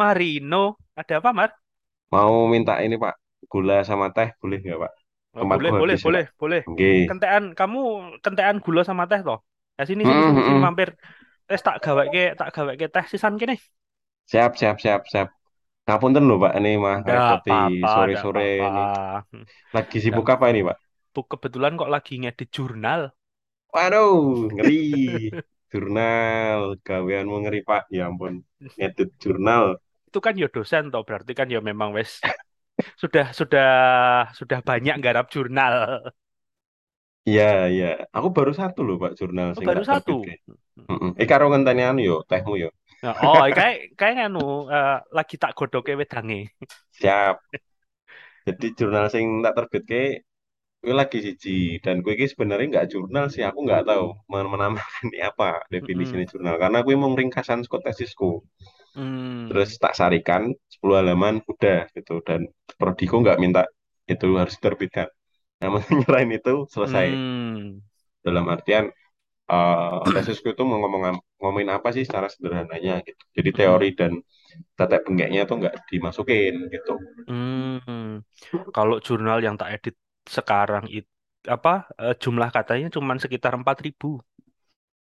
Marino. Ada apa, Mar? mau minta ini Pak, gula sama teh boleh nggak Pak? Oh, Tempatku boleh, boleh, habis boleh, Pak. boleh. Oke. Kentean, kamu kentean gula sama teh toh? Ya sini, sini, Mm, sini, sini mm, mampir. Tes tak gawe ke, tak gawe ke teh sisan kene. Siap, siap, siap, siap. Ngapunten loh Pak, ini mah repoti sore-sore ini. Lagi Nggak sibuk apa ini Pak? Tuh kebetulan kok lagi ngedit jurnal. Waduh, ngeri. Jurnal, gaweanmu ngeri Pak. Ya ampun, ngedit jurnal. Itu kan ya dosen toh, berarti kan ya memang wes sudah sudah sudah banyak garap jurnal. Iya, iya. Aku baru satu loh Pak, jurnal Oh, baru satu. kayak. Mm -mm. Karo ngenteni anu yo, tehmu yo. Nah, oh, kayak kayak anu eh, lagi tak godoke wedange. Siap. Jadi jurnal sing tak terbit kayak Gue lagi siji dan gue ini sebenarnya nggak jurnal sih aku nggak tahu men- menamakan ini apa definisi Mm-mm. jurnal karena gue mau ringkasan skot tesisku hmm. terus tak sarikan 10 halaman udah gitu. Dan prodiko nggak minta itu harus diterbitkan namun nyerahin itu selesai. Hmm. dalam artian uh, tesisku itu mau ngomong ngomongin apa sih secara sederhananya gitu. Jadi hmm. teori dan tetek penggaknya tuh nggak dimasukin gitu. Hmm. kalau jurnal yang tak edit sekarang itu apa eh, jumlah katanya cuma sekitar 4000 ribu.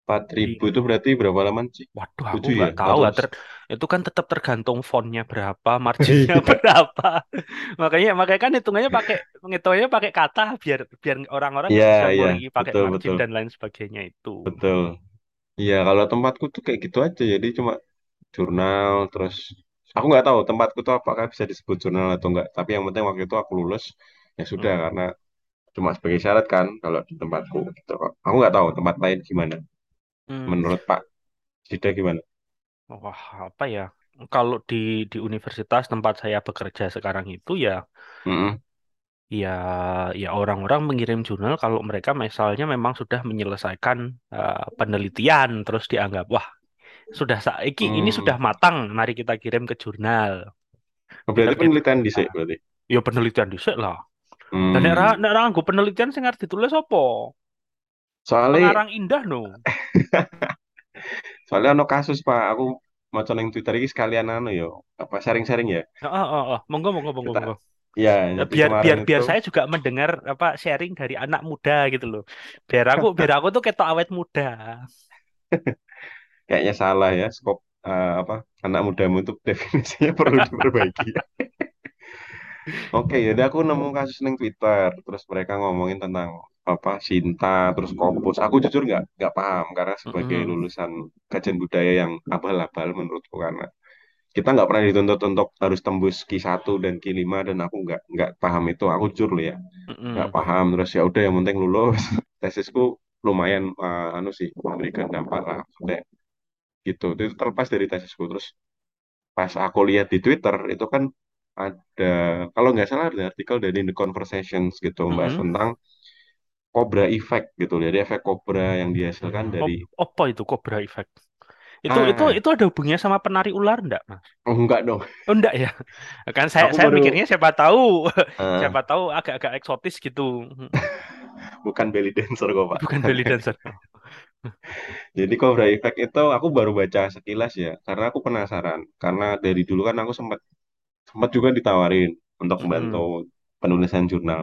4000 iya. itu berarti berapa halaman sih? Waduh, aku ya? nggak ya? tahu lah. Ter, itu kan tetap tergantung fontnya berapa, marginnya berapa. makanya makanya kan hitungannya pakai menghitungnya pakai kata biar biar orang-orang iya, bisa yeah, mulai pakai betul, margin betul. dan lain sebagainya itu. Betul. Iya, kalau tempatku tuh kayak gitu aja. Jadi cuma jurnal terus aku nggak tahu tempatku tuh apakah bisa disebut jurnal atau enggak. Tapi yang penting waktu itu aku lulus ya sudah hmm. karena cuma sebagai syarat kan kalau di tempatku gitu. Aku nggak tahu tempat lain gimana. Hmm. Menurut Pak Sida gimana? Wah, apa ya? Kalau di di universitas tempat saya bekerja sekarang itu ya Mm-mm. ya ya orang-orang mengirim jurnal kalau mereka misalnya memang sudah menyelesaikan eh, penelitian terus dianggap wah sudah saiki ini Hmm. sudah matang, mari kita kirim ke jurnal. Oh, Kita berarti penelitian dhisik berarti. ya penelitian dhisik lah. Dan nek ra Hmm. nek ra nganggo penelitian sing arep ditulis apa? Soalnya Pengarang indah no. soalnya ono kasus Pak, aku mau ning Twitter ini sekalian anu yo, apa sharing-sharing ya. Heeh, heeh, heeh. Monggo monggo monggo monggo. ya, biar biar biar itu saya juga mendengar apa sharing dari anak muda gitu loh biar aku biar aku tuh ketok awet muda kayaknya salah ya skop eh, apa anak mudamu itu definisinya perlu diperbaiki. Oke, jadi aku nemu kasus neng Twitter, terus mereka ngomongin tentang apa Sinta, terus Kompos. Aku jujur nggak nggak paham karena sebagai Mm-mm, lulusan kajian budaya yang abal-abal menurutku karena kita nggak pernah dituntut untuk harus tembus Q1 dan Q5 dan aku nggak nggak paham itu. Aku jujur loh ya, nggak mm-mm, paham. Terus ya udah yang penting lulus. Tesisku lumayan eh, anu sih memberikan dampak lah. Maksudnya gitu. Itu terlepas dari tesisku. Terus pas aku lihat di Twitter itu kan ada kalau nggak salah ada artikel dari The Conversations gitu membahas mm-mm. tentang Cobra Effect gitu jadi efek Cobra yang dihasilkan dari Op- apa itu Cobra Effect? Itu itu ah. itu ada hubungannya sama penari ular enggak mas? Oh, enggak dong. Oh enggak ya? Kan saya aku saya baru mikirnya siapa tahu ah, siapa tahu agak-agak eksotis gitu. Bukan belly dancer kok Pak. Bukan belly dancer. Jadi Cobra Effect itu aku baru baca sekilas ya karena aku penasaran. Karena dari dulu kan aku sempat sempat juga ditawarin untuk membantu Mm-mm, penulisan jurnal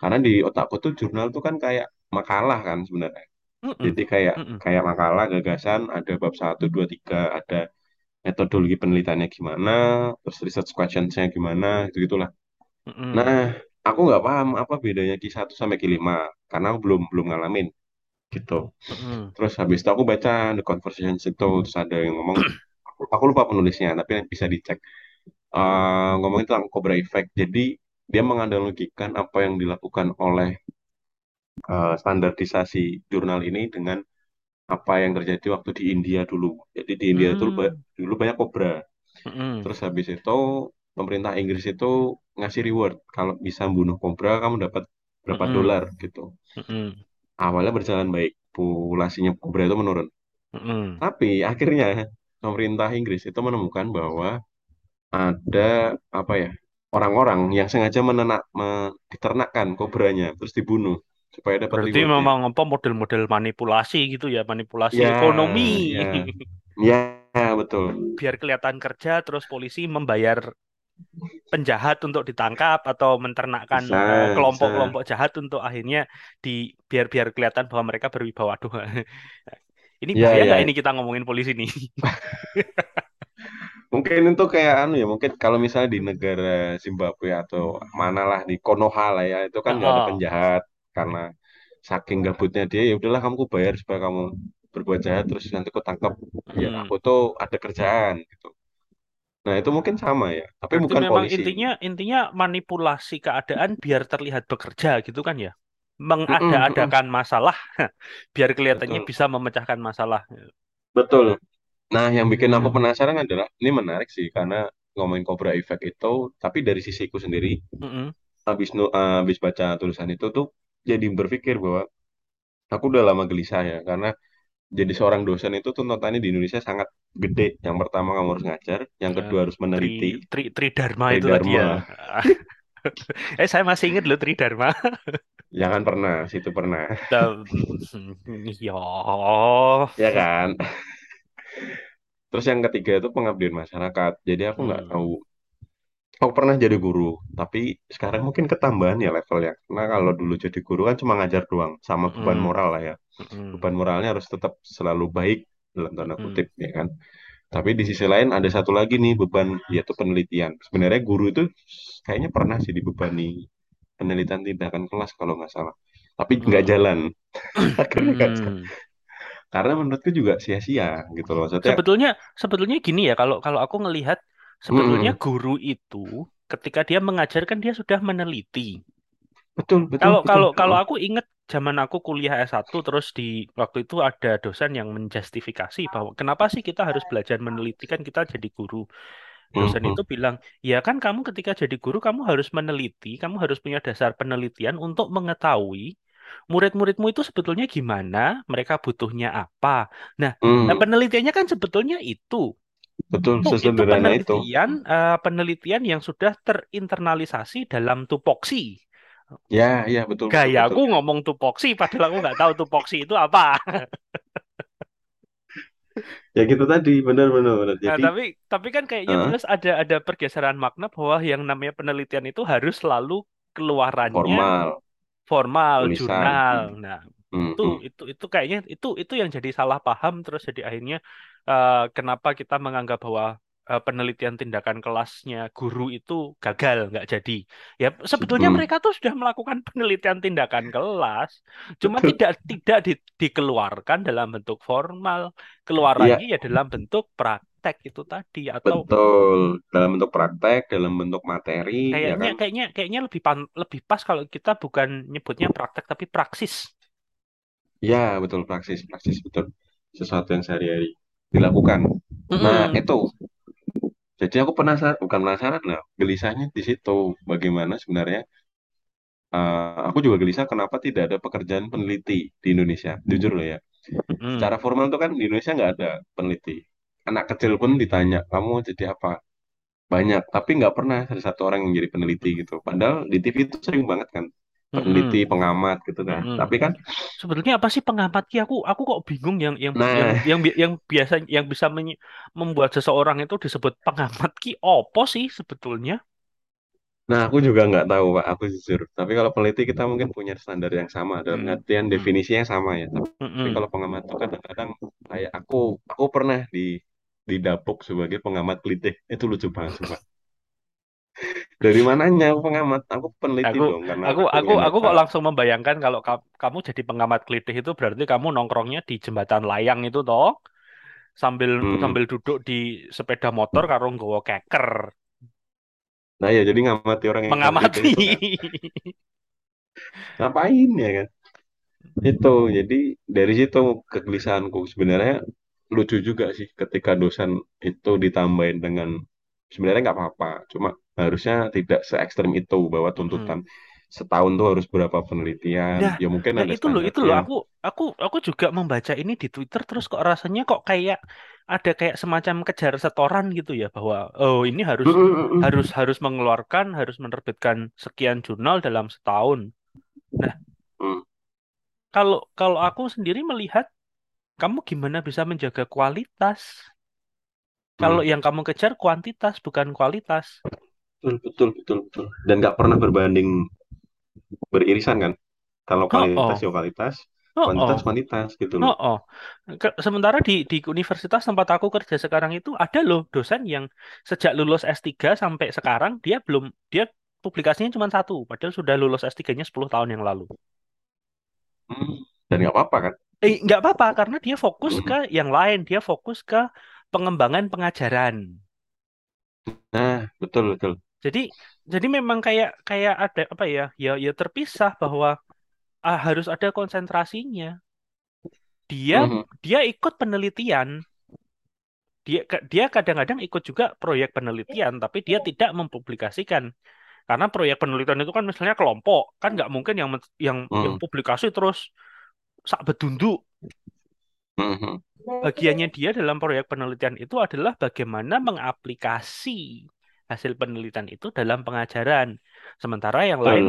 karena di otakku tuh jurnal tuh kan kayak makalah kan sebenarnya Jadi kayak kayak makalah gagasan ada bab satu 2 3 ada metodologi penelitiannya gimana, terus research questions-nya gimana, gitu gitulah. Nah, aku nggak paham apa bedanya q satu sampai q lima karena aku belum belum ngalamin gitu. Terus habis itu aku baca the conversations itu terus ada yang ngomong aku, aku lupa penulisnya tapi bisa dicek Eh ngomongin tentang Cobra Effect. Jadi dia menganalogikan apa yang dilakukan oleh eh, standarisasi jurnal ini dengan apa yang terjadi waktu di India dulu. Jadi di India itu ba- mm-mm, dulu banyak kobra. mm-mm, Terus habis itu pemerintah Inggris itu ngasih reward kalau bisa bunuh kobra kamu dapat berapa mm-mm, dolar gitu. Awalnya berjalan baik, populasinya kobra itu menurun. Tapi akhirnya pemerintah Inggris itu menemukan bahwa ada apa ya orang-orang yang sengaja menenak, me- diternakkan kobranya terus dibunuh. supaya dapat Berarti memang apa model-model manipulasi gitu ya, manipulasi Ya, ekonomi. ya, ya, betul. Biar kelihatan kerja, terus polisi membayar penjahat untuk ditangkap atau menternakkan eh, kelompok-kelompok jahat untuk akhirnya di biar biar kelihatan bahwa mereka berwibawa. Aduh. Ini Ya, bahaya nggak ya. ini kita ngomongin polisi nih? Mungkin itu kayak anu ya, mungkin kalau misalnya di negara Zimbabwe atau mana lah di Konoha lah ya, itu kan nggak ada penjahat karena saking gabutnya dia ya udahlah kamu bayar supaya kamu berbuat jahat terus nanti ku tangkap biar Mm. aku tuh ada kerjaan gitu. Nah itu mungkin sama ya, tapi Berarti bukan memang polisi. intinya intinya manipulasi keadaan biar terlihat bekerja gitu kan ya? Mengada-adakan masalah biar kelihatannya betul, bisa memecahkan masalah. betul. Nah yang bikin aku Hmm. penasaran adalah ini menarik sih karena ngomongin Cobra Effect itu, tapi dari sisiku sendiri Mm-mm. habis nu- habis baca tulisan itu tuh jadi berpikir bahwa aku udah lama gelisah ya karena jadi seorang dosen itu tuntutannya di Indonesia sangat gede. Yang pertama kamu harus ngajar, yang Eh, kedua harus Tri, meneliti, tri, Tridharma itu tadi ya. Tridharma. Eh saya masih ingat loh Tridharma. Jangan pernah, situ pernah. Dan- Ya. Ya kan? Terus yang ketiga itu pengabdian masyarakat. Jadi aku nggak Hmm. tahu. Aku pernah jadi guru, tapi sekarang mungkin ketambahan ya levelnya. Karena kalau dulu jadi guru kan cuma ngajar doang, sama beban Mm-mm. moral lah ya. Mm-mm. Beban moralnya harus tetap selalu baik dalam tanda Mm-mm. kutip ya kan. Tapi di sisi lain ada satu lagi nih beban yaitu penelitian. Sebenarnya guru itu kayaknya pernah sih dibebani penelitian tindakan kelas kalau nggak salah. Tapi nggak jalan. Akhirnya nggak jalan. Mm. Karena menurutku juga sia-sia gitu loh. Maksudnya, Sebetulnya sebetulnya gini ya kalau kalau aku ngelihat sebetulnya guru itu ketika dia mengajarkan dia sudah meneliti. betul, betul, Kalau betul. kalau kalau Heeh. aku ingat zaman aku kuliah S1 terus di waktu itu ada dosen yang menjustifikasi bahwa kenapa sih kita harus belajar meneliti kan kita jadi guru. Dosen itu bilang, "Ya kan kamu ketika jadi guru kamu harus meneliti, kamu harus punya dasar penelitian untuk mengetahui murid-muridmu itu sebetulnya gimana, mereka butuhnya apa." Nah, nah Mm. penelitiannya kan sebetulnya itu Betul, itu itu sesederhana itu. penelitian eh, penelitian yang sudah terinternalisasi dalam tupoksi. Ya, ya, betul, betul, betul. Gayaku ngomong tupoksi, padahal aku nggak tahu tupoksi itu apa. Ya gitu tadi, benar, benar, benar. Nah, Jadi, tapi tapi kan kayaknya eh, jelas ada ada pergeseran makna bahwa yang namanya penelitian itu harus selalu keluarannya formal, formal, tulisan. jurnal. Nah, itu Mm-mm. itu itu kayaknya itu itu yang jadi salah paham terus jadi akhirnya eh, kenapa kita menganggap bahwa eh, penelitian tindakan kelasnya guru itu gagal, nggak jadi. Ya sebetulnya Mm. mereka tuh sudah melakukan penelitian tindakan kelas, cuma tidak tidak di- dikeluarkan dalam bentuk formal, keluarannya Iya, ya dalam bentuk praktek itu tadi atau betul. Dalam bentuk praktek, dalam bentuk materi, ya kayaknya kan? kayaknya kayaknya lebih pan, lebih pas kalau kita bukan nyebutnya praktek tapi praksis. Ya, betul, praksis, praksis, betul. Sesuatu yang sehari-hari dilakukan. Nah, Mm-mm. itu. Jadi aku penasaran, bukan penasaran lah, gelisahnya di situ. Bagaimana sebenarnya, eh, aku juga gelisah kenapa tidak ada pekerjaan peneliti di Indonesia. Jujur loh ya. Mm-mm. Secara formal tuh kan di Indonesia nggak ada peneliti. Anak kecil pun ditanya, kamu jadi apa? Banyak, tapi nggak pernah ada satu orang yang jadi peneliti gitu. Padahal di TV itu sering banget kan, peneliti, Mm-mm. pengamat gitu kan. Mm-mm. Tapi kan, Sebetulnya apa sih pengamat ki? Aku aku kok bingung yang yang yang nah, yang yang biasa yang bisa membuat seseorang itu disebut pengamat ki opo sih sebetulnya? nah aku juga nggak tahu Pak, aku jujur. Tapi kalau peneliti kita mungkin punya standar yang sama, dalam Mm. artian definisinya yang sama ya. Tapi Mm-mm. kalau pengamat itu kadang-kadang kayak aku, aku pernah di didapuk sebagai pengamat pelitih. Itu lucu banget, coba. Dari mananya aku pengamat? Aku peneliti Aku dong, karena aku aku aku kok langsung membayangkan kalau ka- kamu jadi pengamat kelitih itu berarti kamu nongkrongnya di jembatan layang itu toh sambil Hmm. sambil duduk di sepeda motor karo nggawa keker Nah ya, jadi ngamati orang yang mengamati. itu kan. Ngapain ya kan? Itu, jadi dari situ kegelisahanku sebenarnya lucu juga sih ketika dosen itu ditambahin dengan sebenarnya nggak apa-apa, cuma harusnya tidak se ekstrem itu bahwa tuntutan Mm-mm. setahun tuh harus berapa penelitian, Nah, ya mungkin nah ada itu loh, itu loh. Aku, aku, aku juga membaca ini di Twitter terus kok rasanya kok kayak ada kayak semacam kejar setoran gitu ya bahwa oh ini harus Mm, mm, harus harus mengeluarkan harus menerbitkan sekian jurnal dalam setahun. Nah, kalau kalau aku sendiri melihat kamu gimana bisa menjaga kualitas? Kalau Hmm. yang kamu kejar kuantitas bukan kualitas. Betul, betul, betul, betul. Dan nggak pernah berbanding beririsan kan? Kalau Oh, kualitas oh, ya kualitas, oh, kuantitas oh. kuantitas gitu loh. Oh, oh. Sementara di, di universitas tempat aku kerja sekarang itu ada loh dosen yang sejak lulus S3 sampai sekarang dia belum dia publikasinya cuma satu, padahal sudah lulus S3-nya 10 tahun yang lalu. Hmm. Dan nggak apa-apa kan? Eh, nggak apa-apa karena dia fokus Hmm. ke yang lain, dia fokus ke pengembangan pengajaran. Nah, betul, betul. Jadi jadi memang kayak kayak ada apa ya? Ya ya terpisah bahwa ah, harus ada konsentrasinya. Dia Mhm. dia ikut penelitian, dia dia kadang-kadang ikut juga proyek penelitian, tapi dia tidak mempublikasikan. Karena proyek penelitian itu kan misalnya kelompok, kan nggak mungkin yang yang yang Hmm. publikasi terus sak bedunduk. Mhm. Bagiannya dia dalam proyek penelitian itu adalah bagaimana mengaplikasi hasil penelitian itu dalam pengajaran. Sementara yang lain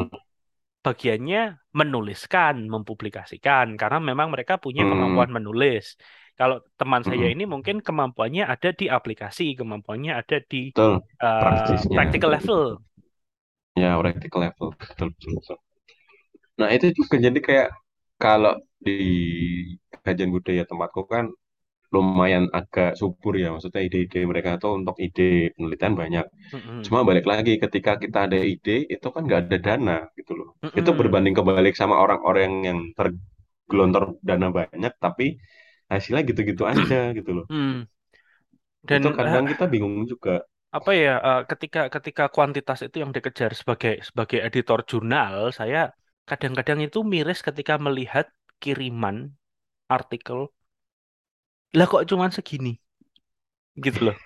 bagiannya menuliskan, mempublikasikan, karena memang mereka punya Hmm. kemampuan menulis. Kalau teman saya Mhm. ini mungkin kemampuannya ada di aplikasi, kemampuannya ada di Betul. Praksisnya. practical level. Ya, practical level. Betul, betul, betul. Nah, itu juga jadi kayak kalau di kajian budaya tempatku kan lumayan agak subur ya. Maksudnya ide-ide mereka tuh untuk ide penelitian banyak. Cuma balik lagi ketika kita ada ide itu kan nggak ada dana gitu loh. Itu berbanding kebalik sama orang-orang yang tergelontor dana banyak tapi hasilnya gitu-gitu aja gitu loh. Itu Dan eh, kadang kita bingung juga. apa ya eh, ketika ketika kuantitas itu yang dikejar sebagai sebagai editor jurnal, saya kadang-kadang itu miris ketika melihat kiriman artikel. Lah kok cuman segini gitu loh.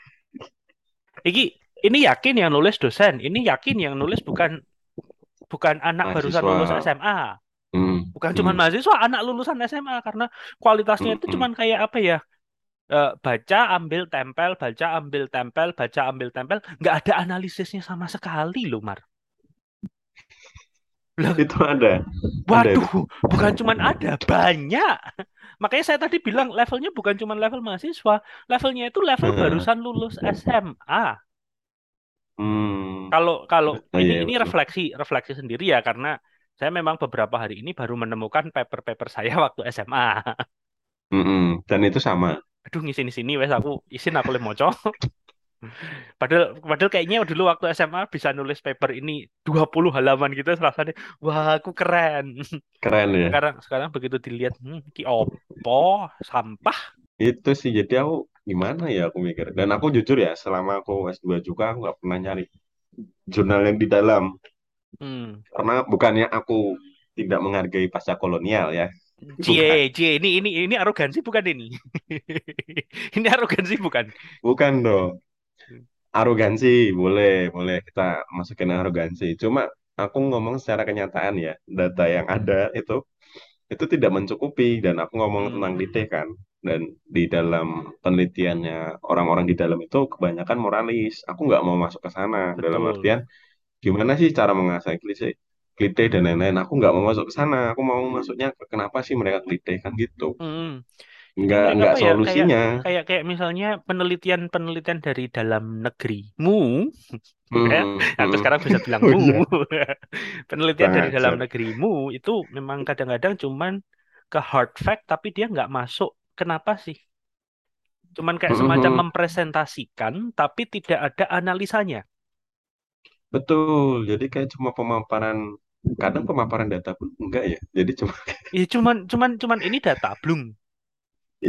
Iki ini yakin yang nulis dosen, ini yakin yang nulis bukan bukan anak barusan lulus Mahasiswa. SMA, Hmm, bukan cuman hmm, mahasiswa, anak lulusan SMA karena kualitasnya hmm, itu hmm. cuman kayak apa ya? eh, baca, ambil, tempel, baca, ambil, tempel, baca, ambil, tempel, nggak ada analisisnya sama sekali loh, Mar. Lah, Itu ada, ada waduh, bukan cuman ada, banyak. Makanya saya tadi bilang levelnya bukan cuman level mahasiswa, levelnya itu level Nah, barusan lulus SMA. hmm, Kalau kalau oh ini iya ini betul. refleksi refleksi sendiri ya karena saya memang beberapa hari ini baru menemukan paper-paper saya waktu SMA. Hmm, hmm. Dan itu sama. Aduh ngisi di sini wes aku isin aku le moco. Padahal padahal kayaknya dulu waktu SMA bisa nulis paper ini 20 halaman gitu rasanya wah aku keren. Keren ya. Sekarang sekarang begitu dilihat hmm, ki opo sampah. Itu sih jadi aku gimana ya aku mikir. Dan aku jujur ya, selama aku S2 juga aku nggak pernah nyari jurnal yang di dalam. Hmm. Karena bukannya aku tidak menghargai pasca kolonial ya. Cie, cie, ini ini ini arogansi bukan ini. Ini arogansi bukan. Bukan dong. Arogansi, boleh, boleh kita masukin arogansi. Cuma aku ngomong secara kenyataan ya, data yang ada itu itu tidak mencukupi dan aku ngomong tentang Hmm, detail kan. Dan di dalam penelitiannya orang-orang di dalam itu kebanyakan moralis. Aku nggak mau masuk ke sana. Dalam betul. artian gimana sih cara mengasah klise, klite dan lain-lain. Aku nggak mau masuk ke sana. Aku mau masuknya ke kenapa sih mereka klite kan gitu. Hmm. Nggak nggak apa ya kayak solusinya. kayak kayak misalnya penelitian-penelitian dari dalam negerimu ya. Hmm, aku hmm. sekarang bisa bilang Oh mu. iya, penelitian kurang dari dalam negerimu itu memang kadang-kadang cuman ke hard fact tapi dia nggak masuk. Kenapa sih? Cuman kayak Hmm, semacam hmm. mempresentasikan tapi tidak ada analisanya. Betul, jadi kayak cuma pemaparan, kadang pemaparan data pun enggak ya. Jadi cuma, ya cuman cuman cuman ini data blung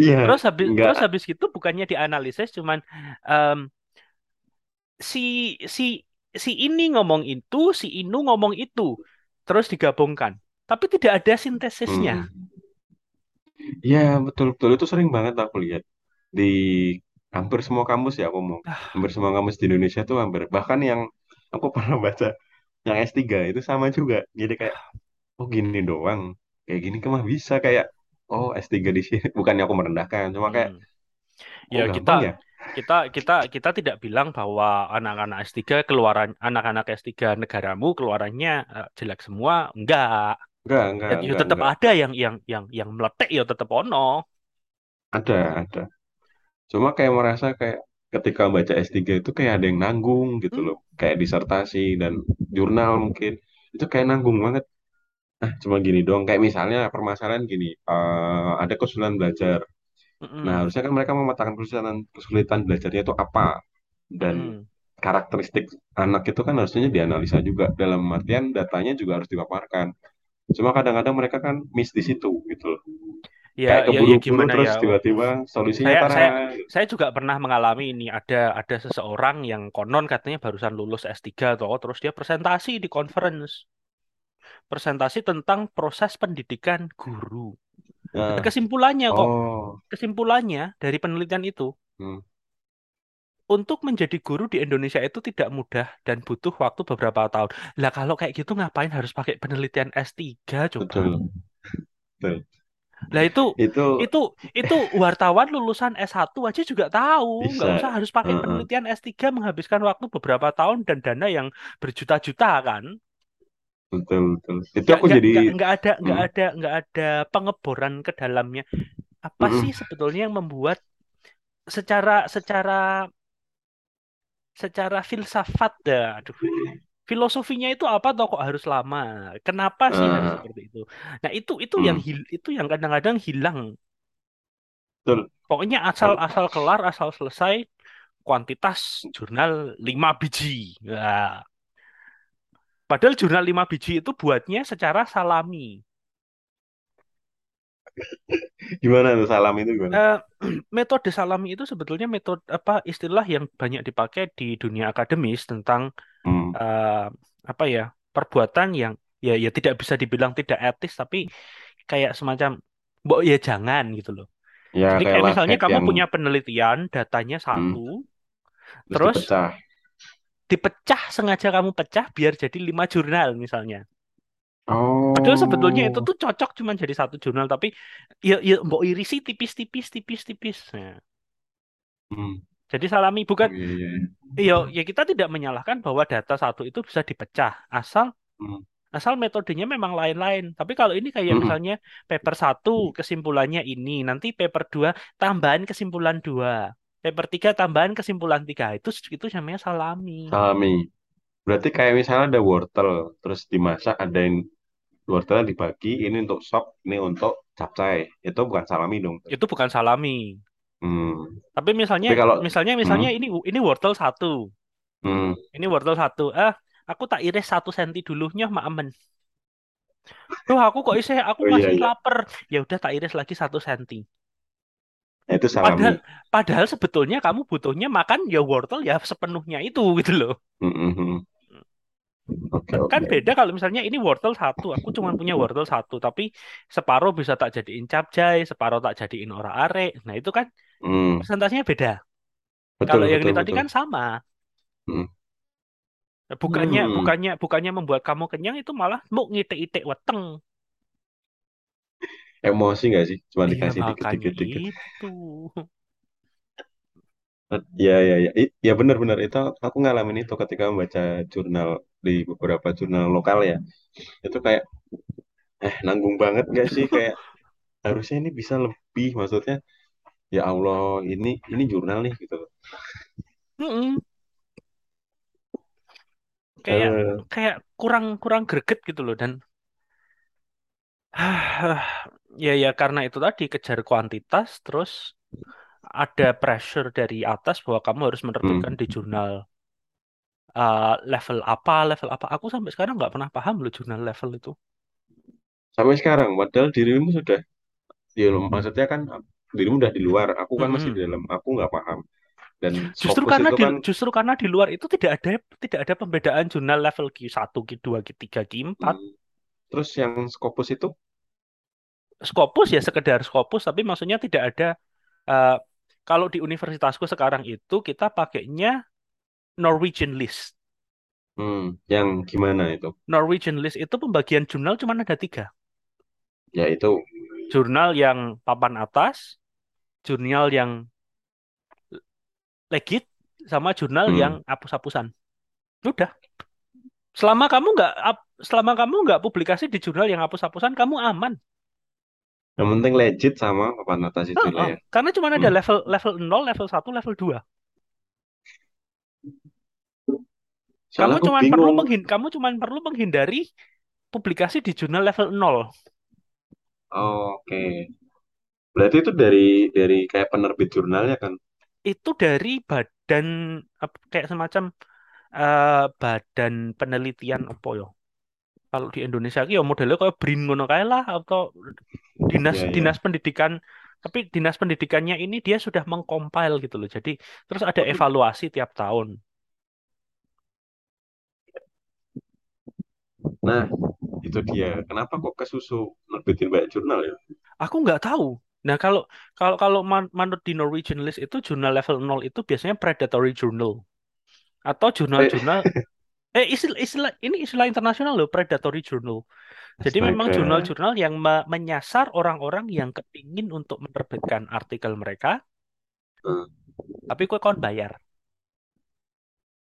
iya, terus habis enggak, terus habis gitu bukannya dianalisis cuman em, si si si ini ngomong itu, si Inu ngomong itu, terus digabungkan. Tapi tidak ada sintesisnya. hmm, iya betul betul. Itu sering banget aku lihat di hampir semua kampus ya aku mau, Ah, hampir semua kampus di Indonesia tuh hampir, bahkan yang aku pernah baca yang S3 itu sama juga. Jadi kayak, oh gini doang, kayak gini kemah bisa. Kayak, oh S3 di sini, bukannya aku merendahkan, cuma kayak, hmm. Ya oh kita gampang ya. kita kita kita tidak bilang bahwa anak-anak S3 keluaran anak-anak S3 negaramu keluarannya eh, jelek semua, enggak. Enggak, Ya, enggak, ya enggak, tetap enggak. ada yang yang yang yang meletek ya tetap ono. Ada, ada. Cuma kayak merasa kayak ketika baca S3 itu kayak ada yang nanggung gitu Hmm, loh. Kayak disertasi dan jurnal mungkin. Itu kayak nanggung banget. Nah, cuma gini doang. Kayak misalnya permasalahan gini. eh, ada kesulitan belajar. Nah, mm-mm, harusnya kan mereka memetakan kesulitan, kesulitan belajarnya itu apa. Dan mm-mm. karakteristik anak itu kan harusnya dianalisa juga. Dalam artian datanya juga harus dipaparkan. Cuma kadang-kadang mereka kan miss di situ gitu loh. Ya Kayak ya ya keburu-buru gimana ya? terus tiba-tiba solusinya Saya saya saya juga pernah mengalami ini. Ada ada seseorang yang konon katanya barusan lulus S3 toh, terus dia presentasi di conference. Presentasi tentang proses pendidikan guru. Nah, kesimpulannya kok, oh, kesimpulannya dari penelitian itu, hmm, untuk menjadi guru di Indonesia itu tidak mudah dan butuh waktu beberapa tahun. Lah kalau kayak gitu ngapain harus pakai penelitian S3 coba? betul, betul. Lah itu Itu itu itu wartawan lulusan S1 aja juga tahu, nggak usah harus pakai penelitian S3 menghabiskan waktu beberapa tahun dan dana yang berjuta-juta kan. Betul, betul. Itu aku nggak jadi, nggak ada nggak hmm, ada nggak ada pengeboran ke dalamnya. Apa sih mm-mm. sebetulnya yang membuat secara secara secara filsafat dah, aduh, filosofinya itu apa toh kok harus lama? Kenapa sih harus Ah, seperti itu? Nah itu itu yang hmm, hil, itu yang kadang-kadang hilang. betul. Pokoknya asal asal kelar asal selesai kuantitas jurnal 5 biji. Nah, padahal jurnal 5 biji itu buatnya secara salami. gimana tuh salam itu gimana? Eh, metode salami itu sebetulnya metode apa istilah yang banyak dipakai di dunia akademis tentang Hmm, eh, apa ya perbuatan yang ya ya tidak bisa dibilang tidak etis tapi kayak semacam mbok ya jangan gitu loh. ya Jadi kayak misalnya kamu yang punya penelitian, datanya hmm, satu, terus terus dipecah. Dipecah sengaja kamu pecah biar jadi lima jurnal misalnya. Padahal sebetulnya itu Oh, tuh cocok cuma jadi satu jurnal tapi ya ya mbok irisi tipis-tipis tipis-tipis. Nah, hmm, jadi salami bukan oh iya, iya. ya ya kita tidak menyalahkan bahwa data satu itu bisa dipecah asal Hmm, asal metodenya memang lain-lain. Tapi kalau ini kayak hmm. misalnya paper satu kesimpulannya ini, nanti paper dua tambahan kesimpulan dua, paper tiga tambahan kesimpulan tiga itu itu namanya salami. Salami. Berarti kayak misalnya ada wortel, terus dimasak, ada yang wortelnya dibagi, ini untuk sop, ini untuk capcay. Itu bukan salami dong. Itu bukan salami. Hmm. Tapi misalnya Tapi kalau misalnya hmm, misalnya ini ini wortel satu, hmm, ini wortel satu. Ah, aku tak iris satu senti dulu nyoh mak amen. Tuh aku kok isih aku oh iya masih iya, lapar. Ya udah tak iris lagi satu senti. Nah, itu salami. Padahal padahal sebetulnya kamu butuhnya makan ya wortel ya sepenuhnya itu gitu loh. Hmm, hmm, hmm. Oke Kan beda kalau misalnya ini wortel satu, aku cuma punya wortel satu, tapi separuh bisa tak jadiin capcay, separuh tak jadiin ora arek. Nah itu kan Hmm, presentasinya beda. betul Kalau yang betul ini tadi betul. kan sama. Hmm. Bukannya Hmm. bukannya bukannya membuat kamu kenyang itu malah mau ngitik-itik weteng. Emosi nggak sih? Cuma Iya dikasih dikit dikit dikit. itu. Ya ya ya. I- Ya benar-benar itu aku ngalamin itu ketika membaca jurnal di beberapa jurnal lokal ya. Itu kayak eh nanggung banget nggak sih? Kayak harusnya ini bisa lebih. Maksudnya ya Allah ini ini jurnal nih gitu. Mm-mm. Kayak Eh, kayak kurang kurang greget gitu loh dan ya ya karena itu tadi kejar kuantitas terus ada pressure dari atas bahwa kamu harus menerbitkan hmm. di jurnal uh, level apa level apa. Aku sampai sekarang nggak pernah paham loh jurnal level itu. Sampai sekarang, padahal dirimu sudah ya maksudnya kan dirimu udah di luar, aku kan masih di dalam, aku nggak paham. Dan Justru karena di kan justru karena di luar itu tidak ada tidak ada pembedaan jurnal level Q1, Q2, Q3, Q4. hmm, terus yang Scopus itu Scopus ya sekedar Scopus tapi maksudnya tidak ada eh, kalau di universitasku sekarang itu kita pakainya Norwegian List. hmm, yang gimana itu? Norwegian List itu pembagian jurnal cuma ada tiga. Ya itu Jurnal yang papan atas, jurnal yang legit, sama jurnal yang hmm, hapus-hapusan. Udah. Selama kamu nggak selama kamu nggak publikasi di jurnal yang hapus-hapusan, kamu aman. Yang penting legit sama papan atas itu lah ya. karena cuma ada Hmm. level level nol, level satu, level 2. Kamu Soalnya aku cuma perlu menghin kamu cuma perlu menghindari publikasi di jurnal level nol. Oh, Oke. Berarti itu dari dari kayak penerbit jurnalnya kan? Itu dari badan kayak semacam eh, badan penelitian apa ya? Kalau di Indonesia ki ya modelnya kayak BRIN ngono kae lah atau dinas Iya, iya. dinas pendidikan tapi dinas pendidikannya ini dia sudah mengcompile gitu loh. Jadi terus ada evaluasi tiap tahun. Nah, itu dia. Kenapa kok kesusu nerbitin banyak jurnal ya? Aku nggak tahu. Nah, kalau kalau kalau man- menurut di Norwegian List itu jurnal level nol itu biasanya predatory journal atau Eh, jurnal-jurnal eh istilah, istilah ini istilah internasional loh predatory journal. Jadi memang astaga. jurnal-jurnal yang me- menyasar orang-orang yang kepingin untuk menerbitkan artikel mereka, Hmm. tapi kok kawan bayar.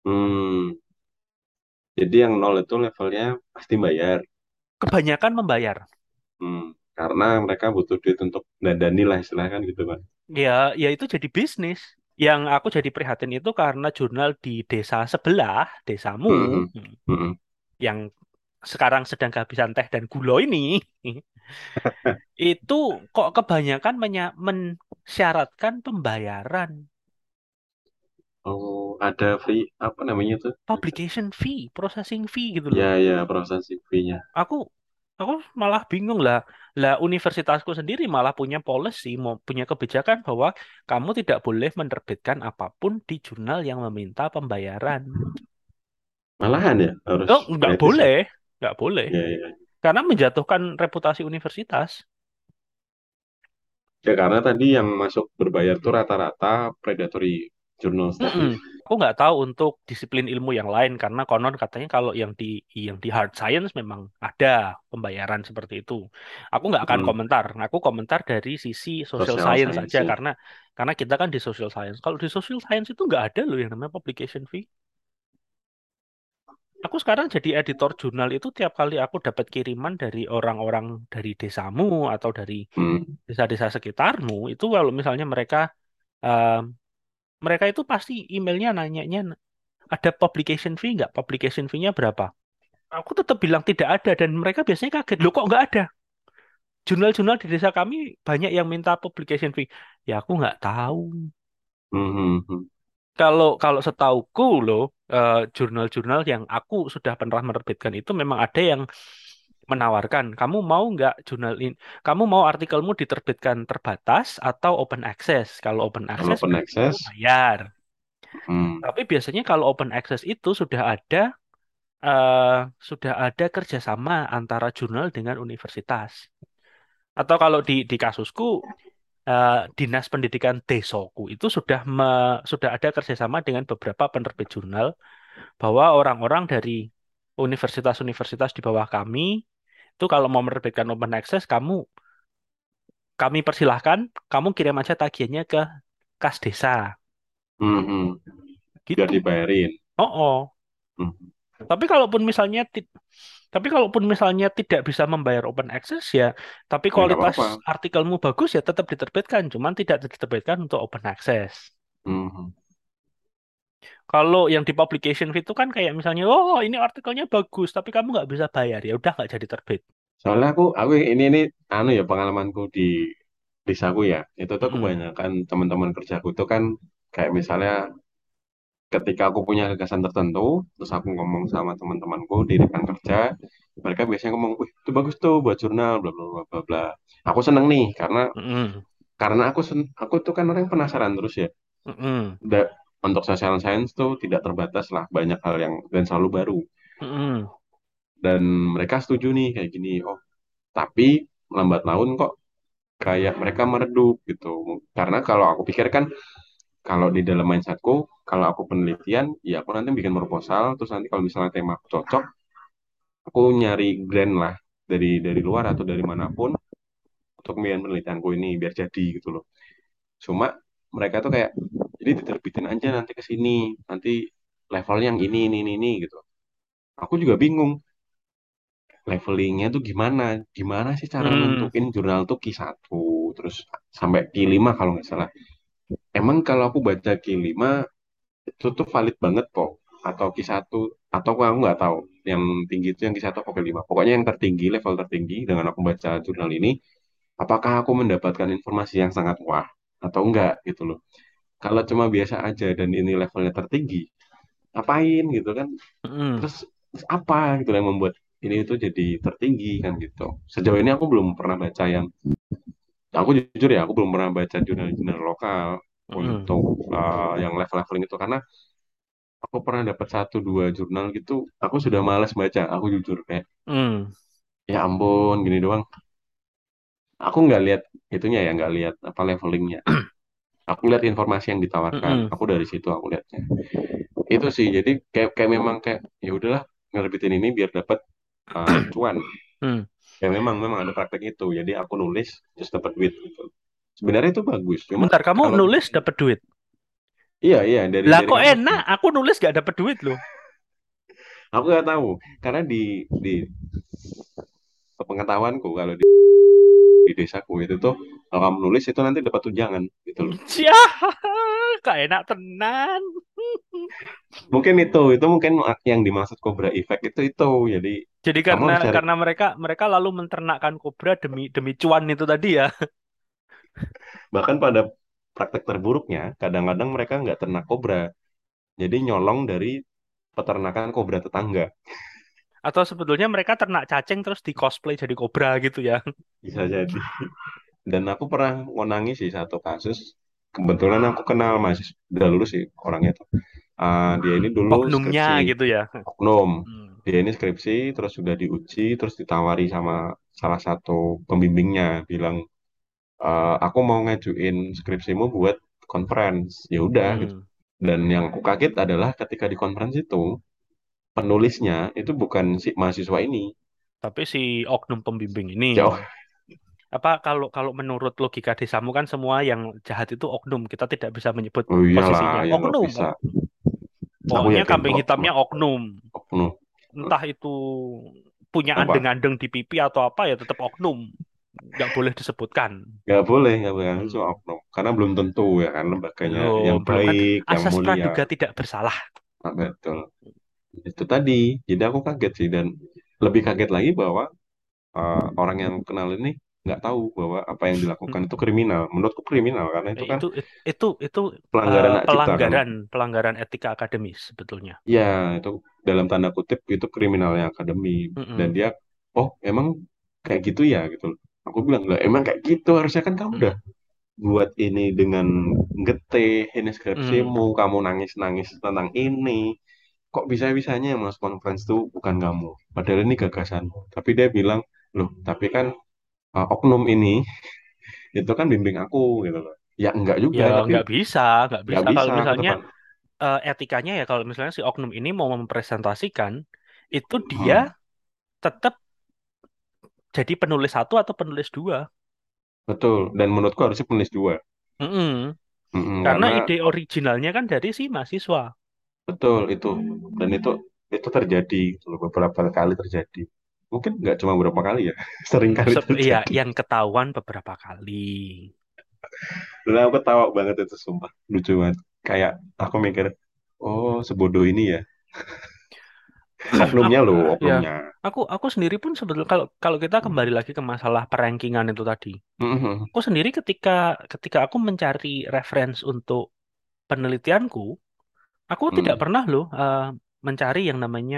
Hmm. Jadi yang nol itu levelnya pasti bayar. Kebanyakan membayar. Hmm. Karena mereka butuh duit untuk dandani lah istilahnya kan gitu kan. Ya, ya itu jadi bisnis. Yang aku jadi prihatin itu karena jurnal di desa sebelah, desamu, Hmm. Hmm. yang sekarang sedang kehabisan teh dan gula ini, itu kok kebanyakan mensyaratkan pembayaran Oh, ada free apa namanya tuh? publication fee, processing fee gitu loh. Ya, ya proses CV-nya. Aku aku malah bingung lah. Lah universitasku sendiri malah punya policy, mau punya kebijakan bahwa kamu tidak boleh menerbitkan apa pun di jurnal yang meminta pembayaran. Malahan ya harus Oh, nggak ya. boleh, nggak boleh. Ya, ya. Karena menjatuhkan reputasi universitas. Ya karena tadi yang masuk berbayar tuh rata-rata predatory journals tadi. Mm-mm. Aku nggak tahu untuk disiplin ilmu yang lain karena konon katanya kalau yang di yang di hard science memang ada pembayaran seperti itu. Aku nggak akan Hmm. komentar. Aku komentar dari sisi social Social science science aja ya. karena karena kita kan di social science. Kalau di social science itu nggak ada loh yang namanya publication fee. Aku sekarang jadi editor jurnal itu tiap kali aku dapat kiriman dari orang-orang dari desamu atau dari Hmm. desa-desa sekitarmu itu kalau misalnya mereka eh, mereka itu pasti emailnya nanyanya ada publication fee nggak? Publication fee-nya berapa? Aku tetap bilang tidak ada dan mereka biasanya kaget. Loh kok nggak ada? Jurnal-jurnal di desa kami banyak yang minta publication fee. Ya aku nggak tahu. Hmm. hmm, hmm. Kalau kalau setauku loh, eh, jurnal-jurnal yang aku sudah pernah menerbitkan itu memang ada yang menawarkan, kamu mau nggak jurnal ini, kamu mau artikelmu diterbitkan terbatas atau open access? Kalau open Kalau access open berarti kamu access, bayar. hmm. Tapi biasanya kalau open access itu sudah ada eh, sudah ada kerjasama antara jurnal dengan universitas. Atau kalau di di kasusku eh, dinas pendidikan desoku itu sudah me- sudah ada kerjasama dengan beberapa penerbit jurnal bahwa orang-orang dari universitas-universitas di bawah kami itu kalau mau menerbitkan open access kamu kami persilahkan kamu kirim aja tagihannya ke kas desa Hmm. hmm. Biar gitu. dibayarin. Oh, oh. Hmm. Tapi kalaupun misalnya tapi kalaupun misalnya tidak bisa membayar open access ya, tapi Ya kualitas apa-apa. artikelmu bagus ya tetap diterbitkan, cuman tidak diterbitkan untuk open access. Hmm. hmm. Kalau yang di publication fee itu kan kayak misalnya, oh ini artikelnya bagus, tapi kamu nggak bisa bayar, ya udah nggak jadi terbit. Soalnya aku, aku ini ini anu ya pengalamanku di desaku ya. Itu tuh Mm-mm. kebanyakan teman-teman kerjaku tuh kan kayak misalnya ketika aku punya gagasan tertentu, terus aku ngomong sama teman-temanku di rekan kerja, mereka biasanya ngomong, wih itu bagus tuh buat jurnal, bla bla bla bla bla. Aku seneng nih karena Mm-mm. karena aku sen, aku tuh kan orang yang penasaran terus ya. Mm-mm. Da- untuk social science tuh tidak terbatas lah, banyak hal yang dan selalu baru. Mm-mm. Dan mereka setuju nih kayak gini. Oh, tapi lambat laun kok kayak mereka meredup gitu. Karena kalau aku pikir kan kalau di dalam mindsetku, kalau aku penelitian, ya aku nanti bikin proposal, terus nanti kalau misalnya tema aku cocok, aku nyari grant lah dari dari luar atau dari mana pun untuk bikin penelitianku ini biar jadi gitu loh. Cuma mereka tuh kayak jadi diterbitin aja nanti ke sini, nanti levelnya yang ini ini ini, ini gitu. Aku juga bingung. levelingnya tuh gimana gimana sih cara Hmm. nentuin jurnal tuh q satu terus sampai q lima kalau nggak salah emang kalau aku baca q lima itu tuh valid banget kok atau q satu atau aku nggak tahu yang tinggi itu yang q satu atau q lima pokoknya yang tertinggi level tertinggi dengan aku baca jurnal ini apakah aku mendapatkan informasi yang sangat wah atau enggak gitu loh kalau cuma biasa aja dan ini levelnya tertinggi ngapain gitu kan? Terus, terus apa gitu yang membuat ini itu jadi tertinggi kan gitu. Sejauh ini aku belum pernah baca yang aku jujur ya aku belum pernah baca jurnal-jurnal lokal untuk uh, yang level-leveling itu. Karena aku pernah dapat satu dua jurnal gitu aku sudah malas baca aku jujur. Kayak Hmm. ya ampun gini doang. Aku nggak lihat itunya ya nggak lihat apa levelingnya aku lihat informasi yang ditawarkan Hmm. aku dari situ aku lihatnya itu sih jadi kayak kayak memang kayak ya udahlah ngerbitin ini biar dapat uh, cuan Hmm. ya memang memang ada praktek itu jadi aku nulis terus dapat duit gitu sebenarnya itu bagus cuma Bentar, kamu kalau nulis dapat duit. iya iya dari Lah dari kok enak? Aku nulis gak dapat duit loh. aku nggak tahu karena di di pengetahuanku kalau di, di desaku itu tuh kalau kamu nulis itu nanti dapat tunjangan gitu loh Yah, gak enak tenan. mungkin itu itu mungkin yang dimaksud Cobra Effect itu itu jadi Jadi karena cari karena mereka mereka lalu menternakkan kobra demi demi cuan itu tadi ya. bahkan pada praktek terburuknya kadang-kadang mereka nggak ternak kobra jadi nyolong dari peternakan kobra tetangga Atau sebetulnya mereka ternak cacing terus di cosplay jadi kobra gitu ya. bisa jadi dan aku pernah ngonangi sih satu kasus. Kebetulan aku kenal masih udah lulus sih orangnya tuh. Ah, dia ini dulu Oknumnya skripsi. gitu ya. oknum. Hmm. dia ini skripsi terus sudah diuji terus ditawari sama salah satu pembimbingnya. Bilang "Eh, aku mau ngajuin skripsimu buat conference. Ya udah gitu. Hmm. dan yang aku kaget adalah ketika di conference itu penulisnya itu bukan si mahasiswa ini. Tapi si oknum pembimbing ini. Jauh apa kalau kalau menurut logika desamu kan semua yang jahat itu oknum. Kita tidak bisa menyebut oh iyalah posisinya. ya Oknum, bisa pokoknya kambing oknum hitamnya oknum. oknum Entah itu punya andeng-andeng di pipi atau apa ya tetap oknum. Nggak boleh disebutkan. nggak boleh nggak boleh itu Hmm. oknum karena belum tentu ya kan lembaganya yang Belum, belum kan baik yang asas mulia praduga tidak bersalah. Nah, betul itu tadi jadi aku kaget sih dan lebih kaget lagi bahwa uh, orang yang kenal ini nggak tahu bahwa apa yang dilakukan itu kriminal. Menurutku kriminal karena itu kan Itu itu itu pelanggaran hak cipta kan? pelanggaran pelanggaran etika akademis sebetulnya. ya itu dalam tanda kutip itu kriminalnya akademi. Dan Mm-mm. dia oh emang kayak gitu ya? Gitu aku bilang lah emang kayak gitu? Harusnya kan kamu udah Mm-mm. buat ini dengan getih ini Mm. skripsimu kamu nangis-nangis tentang ini. Kok bisa-bisanya yang masuk conference itu bukan kamu? Padahal ini gagasanmu. Tapi dia bilang loh tapi kan uh, oknum ini itu kan bimbing aku gitu loh ya enggak Ya juga tapi nggak bisa, nggak nggak bisa. bisa Kalau aku misalnya eh, etikanya ya kalau misalnya si oknum ini mau mempresentasikan itu dia Hmm, tetap jadi penulis satu atau penulis dua. betul dan menurutku harusnya penulis dua Mm-mm. Mm-mm, Karena karena ide originalnya kan dari si mahasiswa. betul itu dan itu itu terjadi gitu beberapa kali terjadi mungkin nggak cuma beberapa kali ya sering kali Se- Iya, terjadi. yang ketahuan beberapa kali. dan aku ketawa banget itu sumpah. Lucu banget. Kayak aku mikir oh sebodoh ini ya. Oknumnya loh ya, oknumnya. Aku aku sendiri pun sebetulnya kalau kalau kita kembali lagi ke masalah perankingan itu tadi, Mhm, aku sendiri ketika ketika aku mencari reference untuk penelitianku, aku tidak mhm. pernah loh eh, mencari yang namanya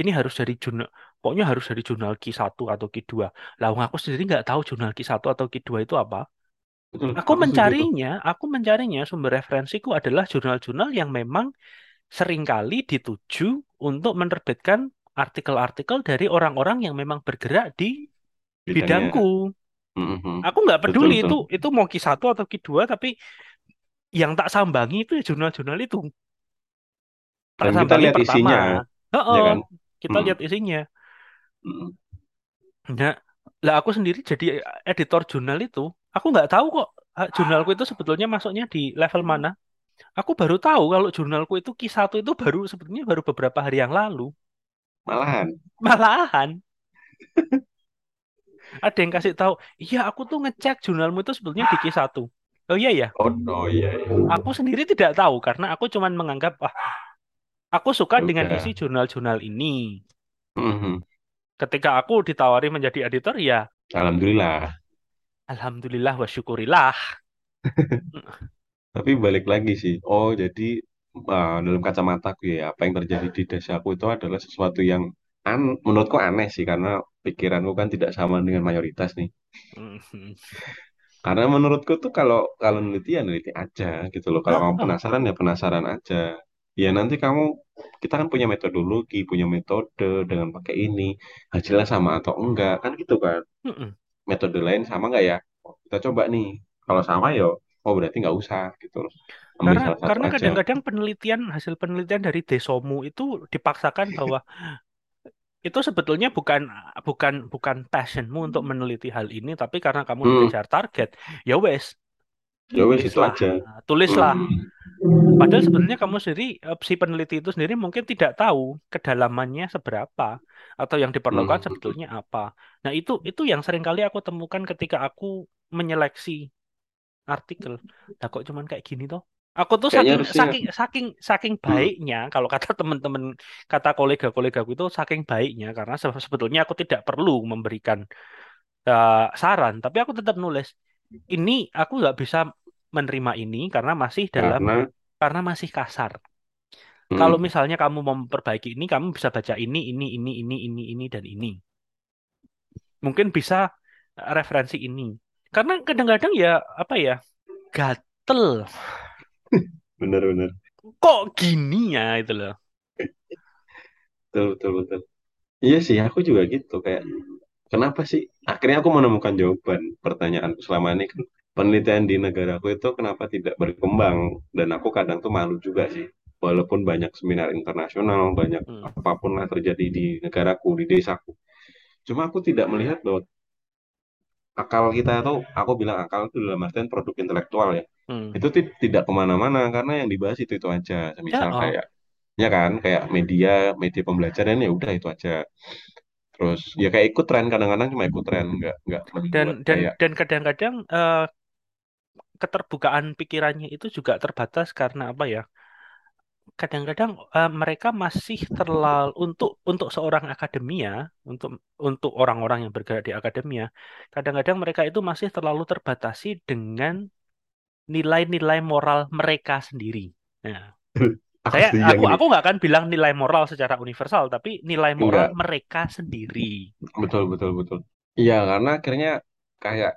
ini harus dari jurnal, pokoknya harus dari jurnal q satu atau q dua. Lah, wong aku sendiri nggak tahu jurnal q satu atau q dua itu apa. betul Aku mencarinya, aku mencarinya sumber referensiku adalah jurnal-jurnal yang memang sering kali dituju untuk menerbitkan artikel-artikel dari orang-orang yang memang bergerak di bidangnya bidangku. Mhm. Aku nggak betul peduli betul itu itu mau q satu atau q dua, tapi yang tak sambangi itu ya jurnal-jurnal itu. Tak dan kita lihat pertama. isinya ya Oh, kan kita Mhm, lihat isinya. Nah, lah aku sendiri jadi editor jurnal itu, aku nggak tahu kok ah, jurnalku itu sebetulnya masuknya di level mana. Aku baru tahu kalau jurnalku itu q satu itu baru sebetulnya baru beberapa hari yang lalu. malahan Malahan. Ada yang kasih tahu, iya aku tuh ngecek jurnalmu itu sebetulnya di Q1. Oh iya ya, Oh, oh iya, iya. aku sendiri tidak tahu karena aku cuman menganggap, ah, aku suka Ya dengan isi udah. jurnal-jurnal ini. Mhm. Ketika aku ditawari menjadi editor, ya Alhamdulillah. alhamdulillah wa syukurillah. Tapi balik lagi sih. Oh, jadi uh, dalam kacamataku ya, apa yang terjadi di desaku itu adalah sesuatu yang an menurutku aneh sih, karena pikiranku kan tidak sama dengan mayoritas nih. Karena menurutku tuh kalau kalau neliti ya neliti aja gitu loh. Kalau kamu Oh, penasaran ya penasaran aja. Ya nanti kamu kita kan punya metodologi, punya metode dengan pakai ini, hasilnya sama atau enggak kan gitu kan. mm-mm. Metode lain sama enggak ya? Oh, kita coba nih. Kalau sama ya, oh berarti nggak usah gitu loh. Ambil Karena karena kadang-kadang penelitian hasil penelitian dari Desomu itu dipaksakan bahwa itu sebetulnya bukan bukan bukan passionmu untuk meneliti hal ini, tapi karena kamu Hmm, dikejar target, ya wes, ya wes itu tulislah, aja. tulislah. Hmm, Padahal sebetulnya kamu sendiri, eh, si peneliti itu sendiri mungkin tidak tahu kedalamannya seberapa atau yang diperlukan hmm. sebetulnya apa. Nah itu itu yang sering kali aku temukan ketika aku menyeleksi artikel. Nah kok cuman kayak gini toh? Aku tuh Kayaknya saking harusnya, saking saking saking hmm, baiknya kalau kata teman-teman kata kolega-kolegaku itu saking baiknya karena se- sebetulnya aku tidak perlu memberikan eh, saran, tapi aku tetap nulis. Ini aku nggak bisa menerima ini karena masih dalam karena, karena masih kasar. Kalau hmm, misalnya kamu mau memperbaiki ini, kamu bisa baca ini, ini, ini, ini, ini, ini, dan ini. Mungkin bisa eh, referensi ini. Karena kadang-kadang ya apa ya gatel. bener-bener. Kok gini ya itu loh. Betul, betul, betul. Iya sih, aku juga gitu. Kayak, kenapa sih? Akhirnya aku menemukan jawaban pertanyaanku selama ini kan penelitian di negaraku itu kenapa tidak berkembang? Dan aku kadang tuh malu juga sih. Walaupun banyak seminar internasional, banyak Hmm, apa pun lah terjadi di negaraku, di desaku. Cuma aku tidak melihat bahwa akal kita itu, aku bilang akal itu dalam artian produk intelektual ya. hmm. Itu ti- tidak ke mana-mana karena yang dibahas itu itu aja. Ya, Misal oh. kayak, ya kan, kayak media, media pembelajaran ya udah itu aja. Terus ya kayak ikut tren kadang-kadang cuma ikut tren nggak nggak Dan dan kayak dan kadang-kadang eh, keterbukaan pikirannya itu juga terbatas karena apa ya? Kadang-kadang eh, mereka masih terlalu untuk untuk seorang akademia, untuk untuk orang-orang yang bergerak di akademia, kadang-kadang mereka itu masih terlalu terbatasi dengan nilai-nilai moral mereka sendiri. Nah, saya yang aku ini aku nggak akan bilang nilai moral secara universal, tapi nilai moral enggak mereka sendiri. betul betul betul. Iya karena akhirnya kayak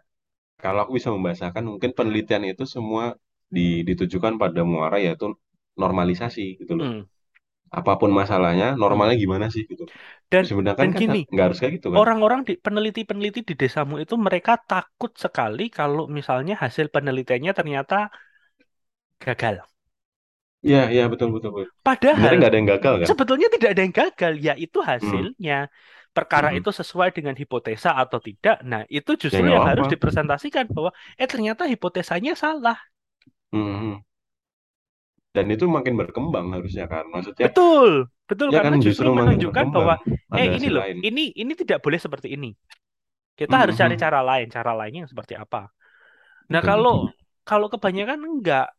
kalau aku bisa membahasakan mungkin penelitian itu semua di- ditujukan pada muara yaitu normalisasi gitu loh. Hmm, apa pun masalahnya normalnya gimana sih gitu. Dan sebenarnya kan dan kan gini, nggak harus kayak gitu kan? orang-orang di peneliti-peneliti di desamu itu mereka takut sekali kalau misalnya hasil penelitiannya ternyata gagal. Iya iya betul betul, betul. sebenarnya Padahal nggak ada yang gagal kan sebetulnya tidak ada yang gagal, yaitu hmm. hasilnya. Perkara hmm. itu sesuai dengan hipotesa atau tidak. Nah, itu ya justru nggak yang harus apa-apa dipresentasikan bahwa eh ternyata hipotesanya salah. hmm. hmm. dan itu makin berkembang harusnya kan maksudnya Betul, betul ya kan karena justru justru makin menunjukkan bahwa eh ini loh, lain ini ini tidak boleh seperti ini. Kita Hmm, harus hmm, cari hmm. cara lain, cara lainnya yang seperti apa. Nah, betul kalau kalau kebanyakan enggak,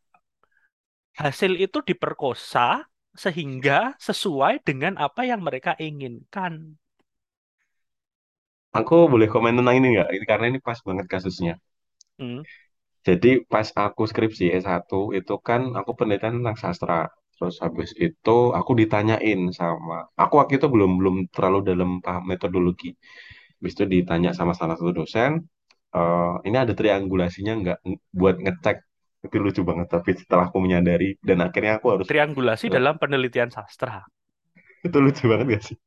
hasil itu diperkosa sehingga sesuai dengan apa yang mereka inginkan. Aku boleh komen tentang ini nggak? Ini karena ini pas banget kasusnya. Hmm, Jadi pas aku skripsi S1 itu kan aku penelitian tentang sastra. Terus habis itu aku ditanyain sama, aku waktu itu belum belum terlalu dalam paham metodologi. Habis itu ditanya sama salah satu dosen, "Eh, ini ada triangulasinya nggak buat ngecek? Itu lucu banget. Tapi setelah aku menyadari dan akhirnya aku harus, triangulasi dalam penelitian sastra. itu lucu banget gak sih?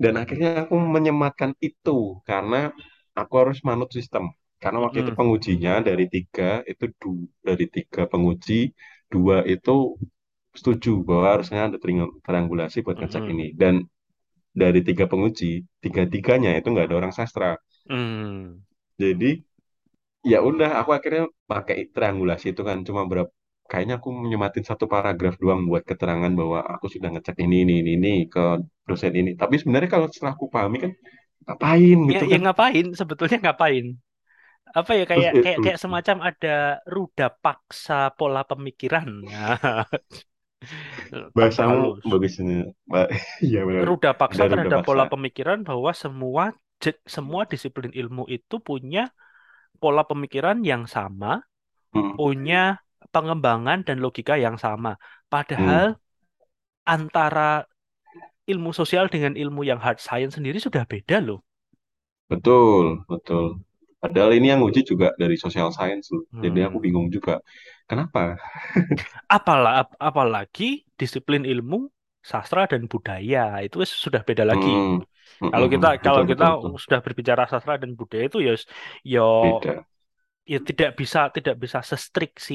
Dan akhirnya aku menyematkan itu karena aku harus manut sistem. Karena waktu itu Mm-mm, pengujinya dari tiga itu du, dari tiga penguji dua itu setuju bahwa harusnya ada triang- triangulasi buat ngecek mm-mm, ini. Dan dari tiga penguji tiga-tiganya itu nggak ada orang sastra. mm. Jadi ya udah aku akhirnya pakai triangulasi itu kan cuma berapa kayaknya aku nyematin satu paragraf doang buat keterangan bahwa aku sudah ngecek ini ini ini, ini ke dosen ini. Tapi sebenarnya kalau setelah aku pahami kan ngapain Ya, gitu ya kan? ngapain? Sebetulnya ngapain? Apa ya kayak kayak kayak semacam ada ruda paksa pola pemikiran. Bahasamu bagus ini. Iya benar. Ruda Ada paksa ruda terhadap paksa. pola pemikiran bahwa semua semua disiplin ilmu itu punya pola pemikiran yang sama, Hmm, punya pengembangan dan logika yang sama. hmm, Padahal antara ilmu sosial dengan ilmu yang hard science sendiri sudah beda loh. betul, betul. Padahal ini yang uji juga dari social science loh. Jadi aku Hmm. bingung juga. Kenapa? Apalah, ap- apalagi disiplin ilmu sastra dan budaya itu sudah beda lagi. Hmm, hmm, Kalau kita kalau Betul, kita betul, sudah berbicara sastra dan budaya itu ya ya Beda. ya tidak bisa tidak bisa se-strict si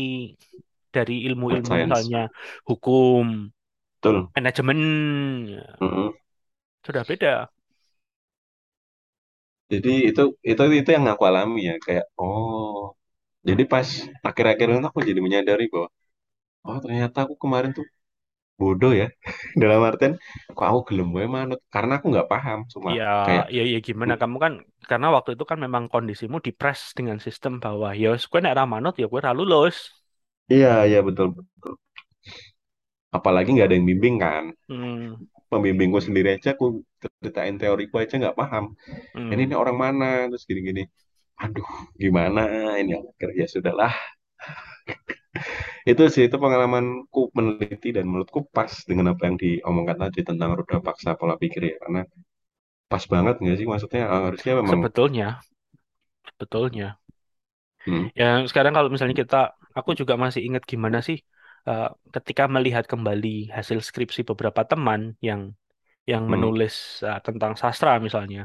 dari ilmu-ilmu misalnya hukum, Betul. manajemen ya, Hmm, hmm. sudah beda. Jadi itu itu itu yang aku alami ya kayak oh jadi pas akhir-akhir itu aku jadi menyadari bahwa oh ternyata aku kemarin tuh bodoh ya. Dalam artian kok aku gelem wae manut? Karena aku nggak paham cuma Ya, kayak ya, ya gimana? Kamu kan karena waktu itu kan memang kondisimu dipres dengan sistem bahwa ya gue nek manut ya gue ra lulus. iya iya betul betul. Apalagi nggak ada yang bimbing kan. Hmm, pembimbingku sendiri aja aku ceritain teoriku aja nggak paham. Ini hmm. ini orang mana? Terus gini-gini. Aduh gimana? Ini ya sudahlah itu sih itu pengalamanku meneliti dan menurutku pas dengan apa yang diomongkan tadi tentang roda paksa pola pikir ya. Karena pas banget nggak sih? Maksudnya eh, harusnya memang Sebetulnya, sebetulnya. hmm, Ya sekarang kalau misalnya kita, aku juga masih ingat gimana sih eh, ketika melihat kembali hasil skripsi beberapa teman yang yang hmm, menulis eh, tentang sastra misalnya,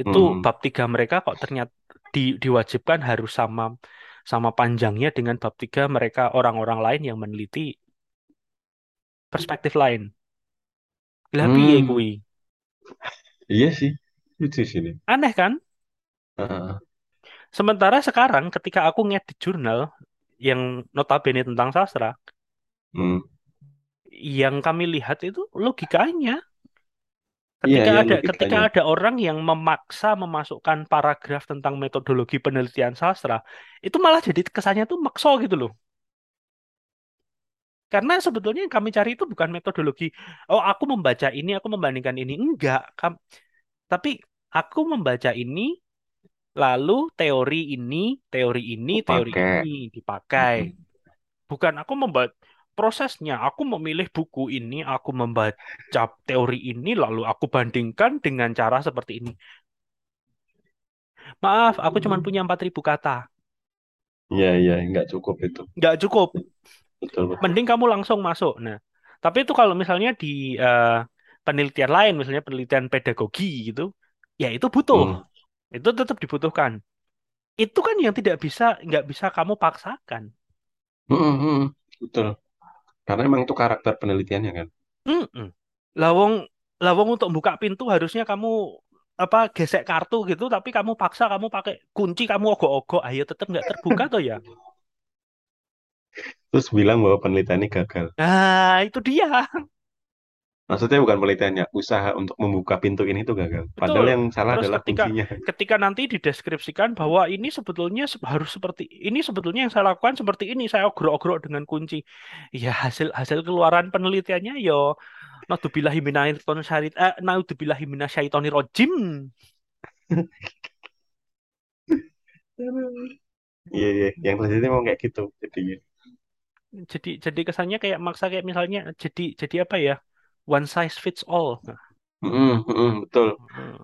itu hmm, bab tiga mereka kok ternyata di, diwajibkan harus sama sama panjangnya dengan bab tiga mereka orang-orang lain yang meneliti perspektif lain. Lah piye hmm, kuwi? iya sih itu sini Aneh kan? Sementara sekarang ketika aku ngedit jurnal yang notabene tentang sastra, hmm. yang kami lihat itu logikanya. Iya Ketika iya ada ketika ada orang yang memaksa memasukkan paragraf tentang metodologi penelitian sastra, itu malah jadi kesannya tuh makso gitu loh. Karena sebetulnya yang kami cari itu bukan metodologi. Oh, aku membaca ini, aku membandingkan ini. Enggak. Kam- tapi aku membaca ini, lalu teori ini, teori ini, teori pakai ini dipakai. hmm. Bukan aku membaca prosesnya. Aku memilih buku ini, aku membaca teori ini, lalu aku bandingkan dengan cara seperti ini. Maaf, aku cuma punya 4.000 kata. iya iya nggak cukup itu Nggak cukup. betul betul Mending kamu langsung masuk. Nah, tapi itu kalau misalnya di eh, penelitian lain, misalnya penelitian pedagogi gitu, ya itu butuh. hmm. Itu tetap dibutuhkan. Itu kan yang tidak bisa, nggak bisa kamu paksakan. Hmm, hmm, hmm. betul karena emang itu karakter penelitiannya kan Mm-mm. Lawong, lawong untuk buka pintu harusnya kamu apa gesek kartu gitu, tapi kamu paksa kamu pakai kunci, kamu ogok-ogok, ayo tetap nggak terbuka tuh ya. terus bilang bahwa penelitian ini gagal Nah, itu dia. Maksudnya bukan penelitiannya, usaha untuk membuka pintu ini tuh gagal. Betul. Padahal yang salah Terus adalah ketika kuncinya. ketika nanti dideskripsikan bahwa ini sebetulnya se- harus seperti ini sebetulnya yang saya lakukan seperti ini saya ogro-ogro dengan kunci. Ya hasil hasil keluaran penelitiannya yo naudzubillahi minasyaitonir syari- eh, naudzubillahi minasyaitonir rajim. Iya, iya. Yang selanjutnya mau kayak gitu. Jadinya. Jadi jadi kesannya kayak maksa kayak misalnya jadi jadi apa ya? One size fits all. Mm, mm, betul. hmm.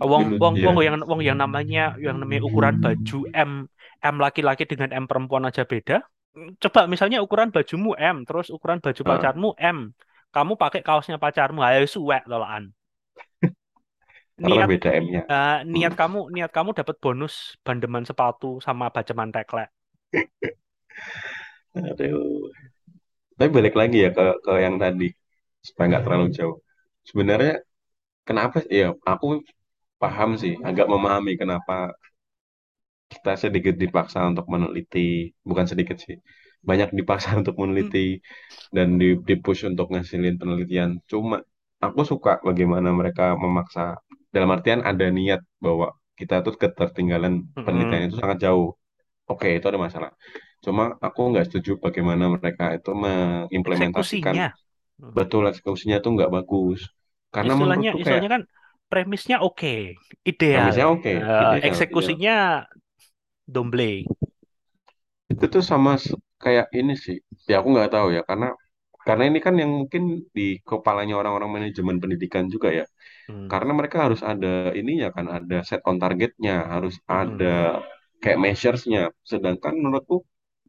Wong Gitu, wong ya. wong yang wong yang namanya yang namanya ukuran baju M M laki-laki dengan M perempuan aja beda. Coba misalnya ukuran bajumu M, terus ukuran baju Ah, pacarmu M. Kamu pakai kaosnya pacarmu, ayo suwek lolaan. Niat beda M-nya. eh, niat Mm. kamu niat kamu dapat bonus bandeman sepatu sama bajeman teklek. Aduh. Tapi balik lagi ya ke, ke yang tadi. Supaya nggak terlalu jauh. Sebenarnya kenapa? Ya, aku paham sih. Agak memahami kenapa kita sedikit dipaksa untuk meneliti. Bukan sedikit sih. banyak dipaksa untuk meneliti dan di, di-push untuk ngasilin penelitian. Cuma aku suka bagaimana mereka memaksa dalam artian ada niat bahwa kita tuh ketertinggalan penelitian itu sangat jauh. Oke, itu ada masalah. Cuma aku nggak setuju bagaimana mereka itu mengimplementasikan Eksekusinya. Hmm. betul eksekusinya tuh nggak bagus. Karena Istilahnya, menurutku kayak istilahnya kan premisnya oke, ideal. premisnya oke, Eh, ideal, ideal. eksekusinya domble. Itu tuh sama kayak ini sih. Ya aku nggak tahu ya karena karena ini kan yang mungkin di kepalanya orang-orang manajemen pendidikan juga ya. Hmm, Karena mereka harus ada ininya kan, ada set on targetnya, harus ada mm-mm. kayak measuresnya. Sedangkan menurutku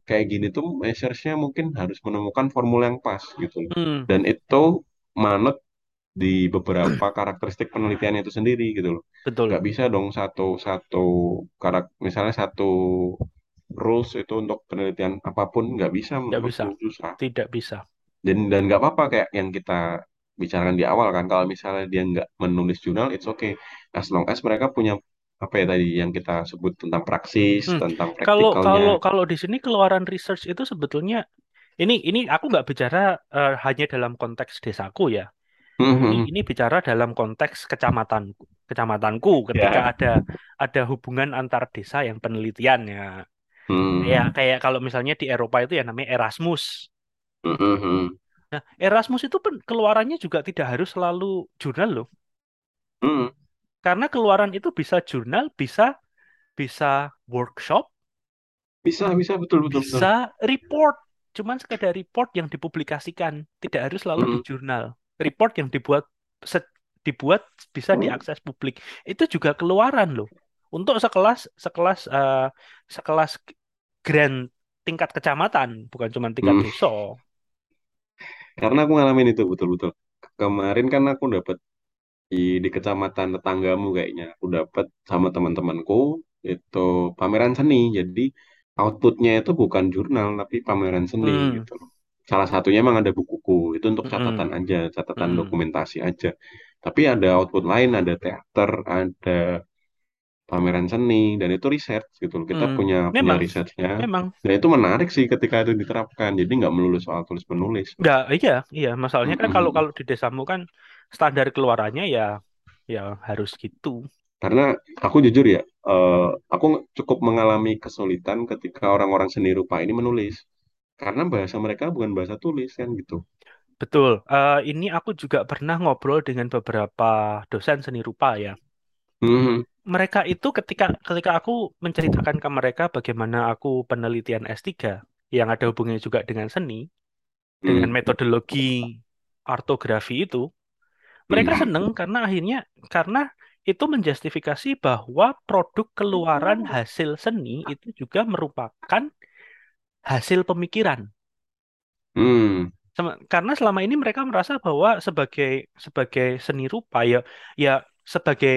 kayak gini tuh measuresnya mungkin harus menemukan formula yang pas gitu. loh. Hmm, Dan itu manut di beberapa karakteristik penelitian itu sendiri gitu loh. betul, Nggak bisa dong satu satu karak misalnya satu rules itu untuk penelitian apa pun nggak bisa tidak bisa, susah. tidak bisa. Dan dan nggak apa-apa kayak yang kita bicarakan di awal kan kalau misalnya dia nggak menulis jurnal it's okay as long as mereka punya apa ya tadi yang kita sebut tentang praksis Hmm, tentang Kalau praktikalnya kalau kalau di sini keluaran research itu sebetulnya ini ini aku nggak bicara eh, hanya dalam konteks desaku ya. Ini Mhm. ini bicara dalam konteks kecamatan kecamatanku ketika ya ada ada hubungan antar desa yang penelitian ya. Kayak Hmm. kayak kalau misalnya di Eropa itu ya namanya Erasmus. Mhm. Nah, Erasmus itu pen- keluarannya juga tidak harus selalu jurnal loh. Mhm. Karena keluaran itu bisa jurnal, bisa bisa workshop, bisa bisa betul betul betul bisa report. Cuman sekadar report yang dipublikasikan, tidak harus selalu di Mhm. jurnal. Report yang dibuat dibuat bisa diakses publik. Itu juga keluaran loh. Untuk sekelas sekelas eh, sekelas grand tingkat kecamatan, bukan cuma tingkat Mhm. desa. karena aku ngalamin itu betul betul kemarin kan aku dapat di, di kecamatan tetanggamu kayaknya. Aku dapat sama teman-temanku itu pameran seni. Jadi outputnya itu bukan jurnal tapi pameran seni Hmm, gitu. Salah satunya emang ada bukuku. Itu untuk catatan mm-mm, aja catatan mm-mm. dokumentasi aja. Tapi ada output lain ada teater ada pameran seni dan itu riset gitu loh. Kita Hmm, punya punya memang, risetnya memang. dan itu menarik sih ketika itu diterapkan. Jadi nggak melulu soal tulis menulis Nggak, iya, iya. Masalahnya kan kalau Mm-mm. kalau di desamu kan standar keluarannya ya, ya harus gitu. Karena aku jujur ya, eh, aku cukup mengalami kesulitan ketika orang-orang seni rupa ini menulis. Karena bahasa mereka bukan bahasa tulis kan gitu. Betul. Eh, ini aku juga pernah ngobrol dengan beberapa dosen seni rupa ya. Mhm, Mereka itu ketika ketika aku menceritakan ke mereka bagaimana aku penelitian S3 yang ada hubungannya juga dengan seni, dengan mhm, metodologi artografi itu, mereka mhm. seneng karena akhirnya karena itu menjustifikasi bahwa produk keluaran hasil seni itu juga merupakan hasil pemikiran. Hmm, Sem- Karena selama ini mereka merasa bahwa sebagai sebagai seni rupa ya ya sebagai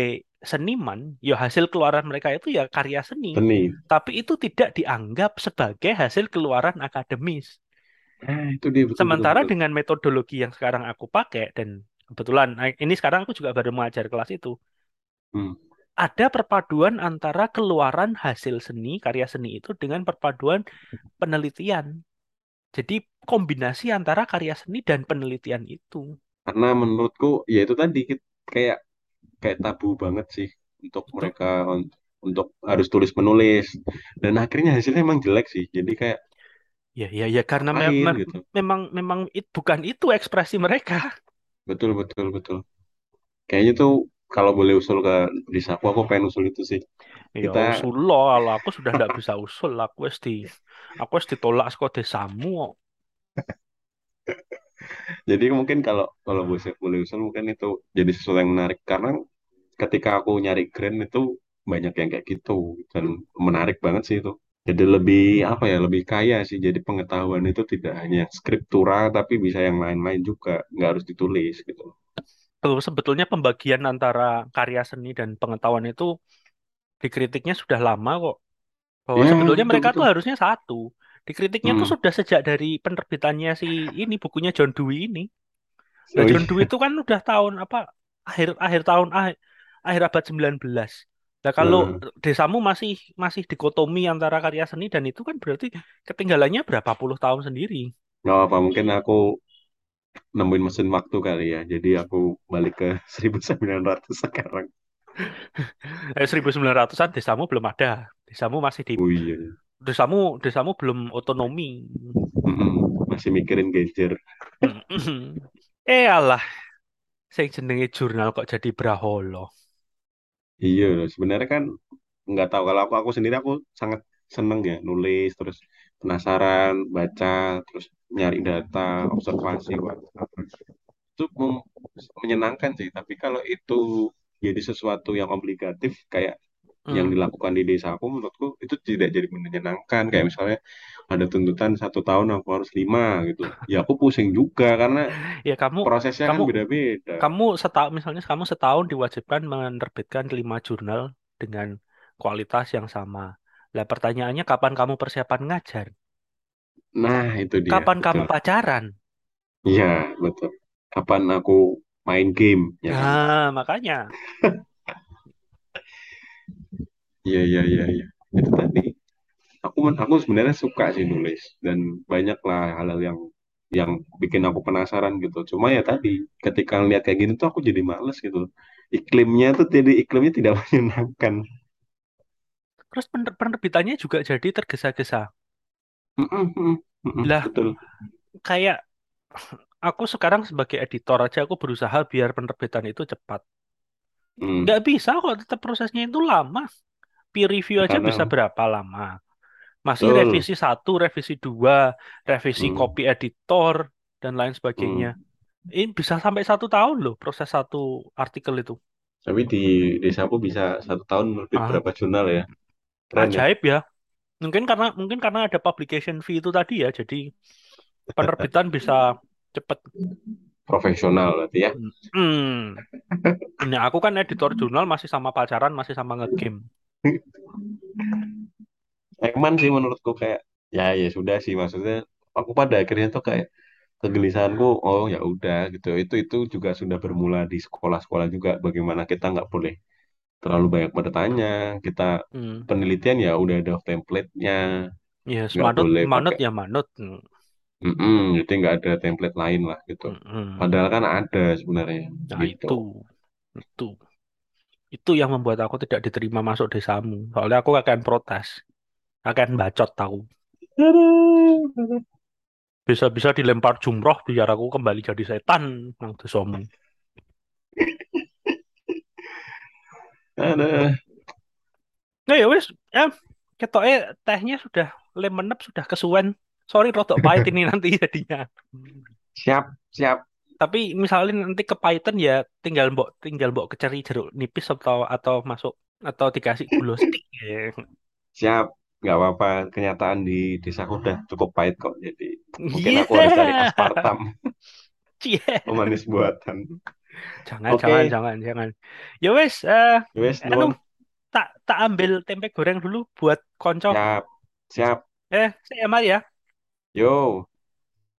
seniman ya hasil keluaran mereka itu ya karya seni. seni. Tapi itu tidak dianggap sebagai hasil keluaran akademis. Ah, itu dia betul betul Sementara betul. dengan metodologi yang sekarang aku pakai dan kebetulan eh, ini sekarang aku juga baru mengajar kelas itu, Hmm. ada perpaduan antara keluaran hasil seni, karya seni itu dengan perpaduan penelitian. Jadi kombinasi antara karya seni dan penelitian itu. Karena menurutku ya itu tadi kayak kayak tabu banget sih untuk Betul. mereka un- untuk harus tulis menulis. Dan akhirnya hasilnya emang jelek sih. Jadi kayak Ya, ya, ya karena me- gitu. memang memang it, bukan itu ekspresi mereka. Betul betul betul. Kayaknya tuh kalau boleh usul ke Disaku, aku pengen usul itu sih. Ya Kita usul lo, kalau aku sudah tidak bisa usul, aku wis di aku wis ditolak saka desamu. kok. Jadi mungkin kalau kalau boleh boleh usul mungkin itu jadi sesuatu yang menarik karena ketika aku nyari grant itu banyak yang kayak gitu dan menarik banget sih itu. Jadi lebih apa ya lebih kaya sih. Jadi pengetahuan itu tidak hanya skriptura tapi bisa yang lain-lain juga nggak harus ditulis gitu. Tuh, sebetulnya pembagian antara karya seni dan pengetahuan itu dikritiknya sudah lama kok. Bahwa Ya sebetulnya betul mereka tuh betul. harusnya satu. Dikritiknya tuh Hmm. sudah sejak dari penerbitannya si ini bukunya John Dewey ini. Nah, Oh John iya. Dewey itu kan udah tahun apa akhir akhir tahun akhir, akhir abad 19. Nah, kalau Heeh. desamu masih masih dikotomi antara karya seni dan itu kan berarti ketinggalannya berapa puluh tahun sendiri. nggak apa mungkin aku nemuin mesin waktu kali ya jadi aku balik ke 1900 sekarang Eh, 1900-an desamu belum ada. Desamu masih di oh iya desamu desamu belum otonomi. Mm-mm. masih mikirin gadget Eh alah, sing jenenge jurnal kok jadi braholo. Iya sebenarnya kan nggak tahu. Kalau aku aku sendiri aku sangat seneng ya nulis terus penasaran baca terus nyari data observasi wah, itu menyenangkan sih. Tapi kalau itu jadi sesuatu yang obligatif kayak yang Hmm. dilakukan di desa aku menurutku itu tidak jadi menyenangkan kayak misalnya ada tuntutan satu tahun aku harus lima gitu ya aku pusing juga karena Ya kamu prosesnya kan kamu beda-beda kamu setahun misalnya kamu setahun diwajibkan menerbitkan lima jurnal dengan kualitas yang sama. Lah pertanyaannya kapan kamu persiapan ngajar? nah itu dia Kapan kamu betul pacaran? iya betul kapan aku main game ya kan Nah, makanya. iya iya iya iya. Itu tadi. Aku aku sebenarnya suka sih nulis dan banyak lah hal-hal yang yang bikin aku penasaran gitu. Cuma ya tadi ketika ngeliat kayak gini tuh aku jadi males gitu iklimnya tuh jadi iklimnya tidak menyenangkan. Terus pener- penerbitannya juga jadi tergesa-gesa. Mm-mm, mm-mm, mm-mm, Lah, betul. kayak aku sekarang sebagai editor aja aku berusaha biar penerbitan itu cepat. Mm, Nggak bisa kok, tetap prosesnya itu lama. Peer review aja bisa berapa lama? Masih betul revisi satu, revisi dua, revisi Mm, copy editor, dan lain sebagainya. mm. Ini bisa sampai satu tahun loh proses satu artikel itu. tapi di desa aku bisa satu tahun nerbit Ah, berapa jurnal ya keren ya ajaib ya. Mungkin karena mungkin karena ada publication fee itu tadi ya, jadi penerbitan bisa cepet. profesional berarti ya Hmm. Nah, aku kan editor jurnal masih sama pacaran, masih sama ngegame. Eman sih menurutku kayak ya ya sudah sih maksudnya aku pada akhirnya tuh kayak kegelisahanku oh ya udah gitu itu itu juga sudah bermula di sekolah-sekolah juga bagaimana kita nggak boleh terlalu banyak bertanya kita Hmm. penelitian ya udah ada template-nya Ya, nggak semanut, boleh manut pakai ya manut. Hmm. mm jadi nggak ada template lain lah gitu padahal kan ada sebenarnya Nah, gitu itu. Itu. Itu yang membuat aku tidak diterima masuk desamu. Soalnya aku akan protes. Akan bacot tahu. Bisa-bisa dilempar jumroh biar aku kembali jadi setan nang desamu. aduh. Nah, ya wis, ya ketoknya tehnya sudah lemenep sudah kesuwen. Sorry rodok pahit ini nanti jadinya. siap siap Tapi misalnya nanti kepahitan ya tinggal mbok tinggal mbok keceri jeruk nipis atau atau masuk atau dikasih gula stik ya. siap nggak apa-apa kenyataan di desaku udah cukup pahit kok jadi mungkin Iya. aku harus cari aspartam Cie. pemanis buatan Jangan, jangan, oke jangan, jangan. Ya wes, eh wes anu tak tak ambil tempe goreng dulu buat konco. siap siap Eh, saya Mari ya. yo